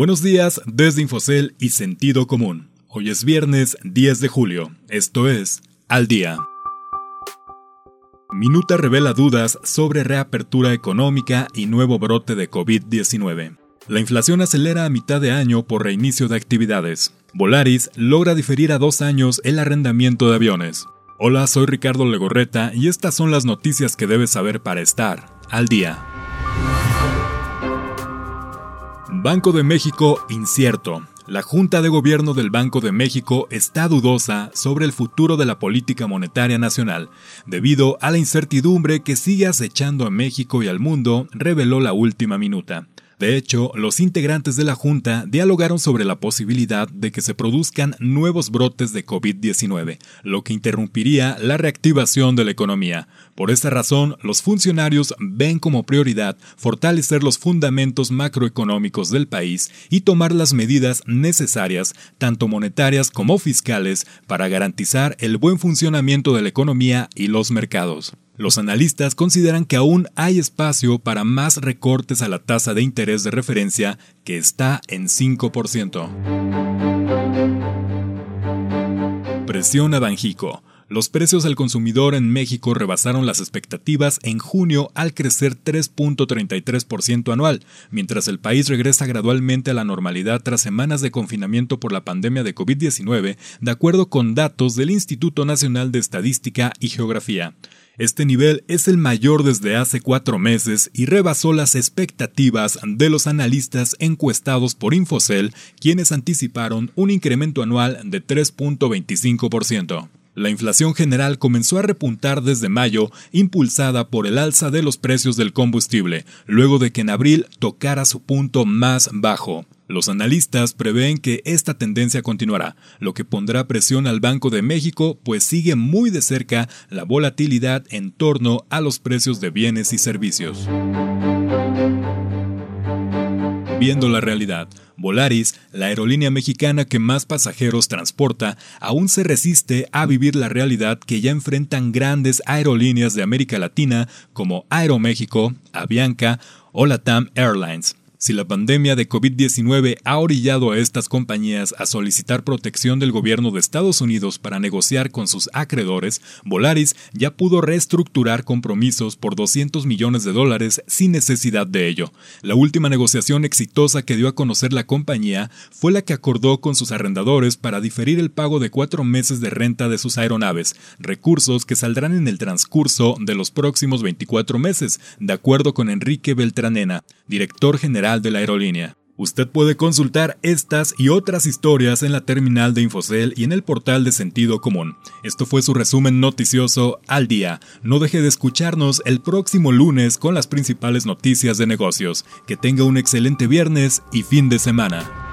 Buenos días desde Infocel y Sentido Común. Hoy es viernes 10 de julio. Esto es Al Día. Minuta revela dudas sobre reapertura económica y nuevo brote de COVID-19. La inflación acelera a mitad de año por reinicio de actividades. Volaris logra diferir a dos años el arrendamiento de aviones. Hola, soy Ricardo Legorreta y estas son las noticias que debes saber para estar al día. Banco de México incierto. La Junta de Gobierno del Banco de México está dudosa sobre el futuro de la política monetaria nacional, debido a la incertidumbre que sigue acechando a México y al mundo, reveló la última minuta. De hecho, los integrantes de la Junta dialogaron sobre la posibilidad de que se produzcan nuevos brotes de COVID-19, lo que interrumpiría la reactivación de la economía. Por esta razón, los funcionarios ven como prioridad fortalecer los fundamentos macroeconómicos del país y tomar las medidas necesarias, tanto monetarias como fiscales, para garantizar el buen funcionamiento de la economía y los mercados. Los analistas consideran que aún hay espacio para más recortes a la tasa de interés de referencia que está en 5%. Presión a Banjico. Los precios al consumidor en México rebasaron las expectativas en junio al crecer 3.33% anual, mientras el país regresa gradualmente a la normalidad tras semanas de confinamiento por la pandemia de COVID-19, de acuerdo con datos del Instituto Nacional de Estadística y Geografía. Este nivel es el mayor desde hace cuatro meses y rebasó las expectativas de los analistas encuestados por Infocel, quienes anticiparon un incremento anual de 3.25%. La inflación general comenzó a repuntar desde mayo, impulsada por el alza de los precios del combustible, luego de que en abril tocara su punto más bajo. Los analistas prevén que esta tendencia continuará, lo que pondrá presión al Banco de México, pues sigue muy de cerca la volatilidad en torno a los precios de bienes y servicios. Viendo la realidad, Volaris, la aerolínea mexicana que más pasajeros transporta, aún se resiste a vivir la realidad que ya enfrentan grandes aerolíneas de América Latina como Aeroméxico, Avianca o Latam Airlines. Si la pandemia de COVID-19 ha orillado a estas compañías a solicitar protección del gobierno de Estados Unidos para negociar con sus acreedores, Volaris ya pudo reestructurar compromisos por 200 millones de dólares sin necesidad de ello. La última negociación exitosa que dio a conocer la compañía fue la que acordó con sus arrendadores para diferir el pago de cuatro meses de renta de sus aeronaves, recursos que saldrán en el transcurso de los próximos 24 meses, de acuerdo con Enrique Beltranena, director general de la aerolínea. Usted puede consultar estas y otras historias en la terminal de Infocel y en el portal de Sentido Común. Esto fue su resumen noticioso al día. No deje de escucharnos el próximo lunes con las principales noticias de negocios. Que tenga un excelente viernes y fin de semana.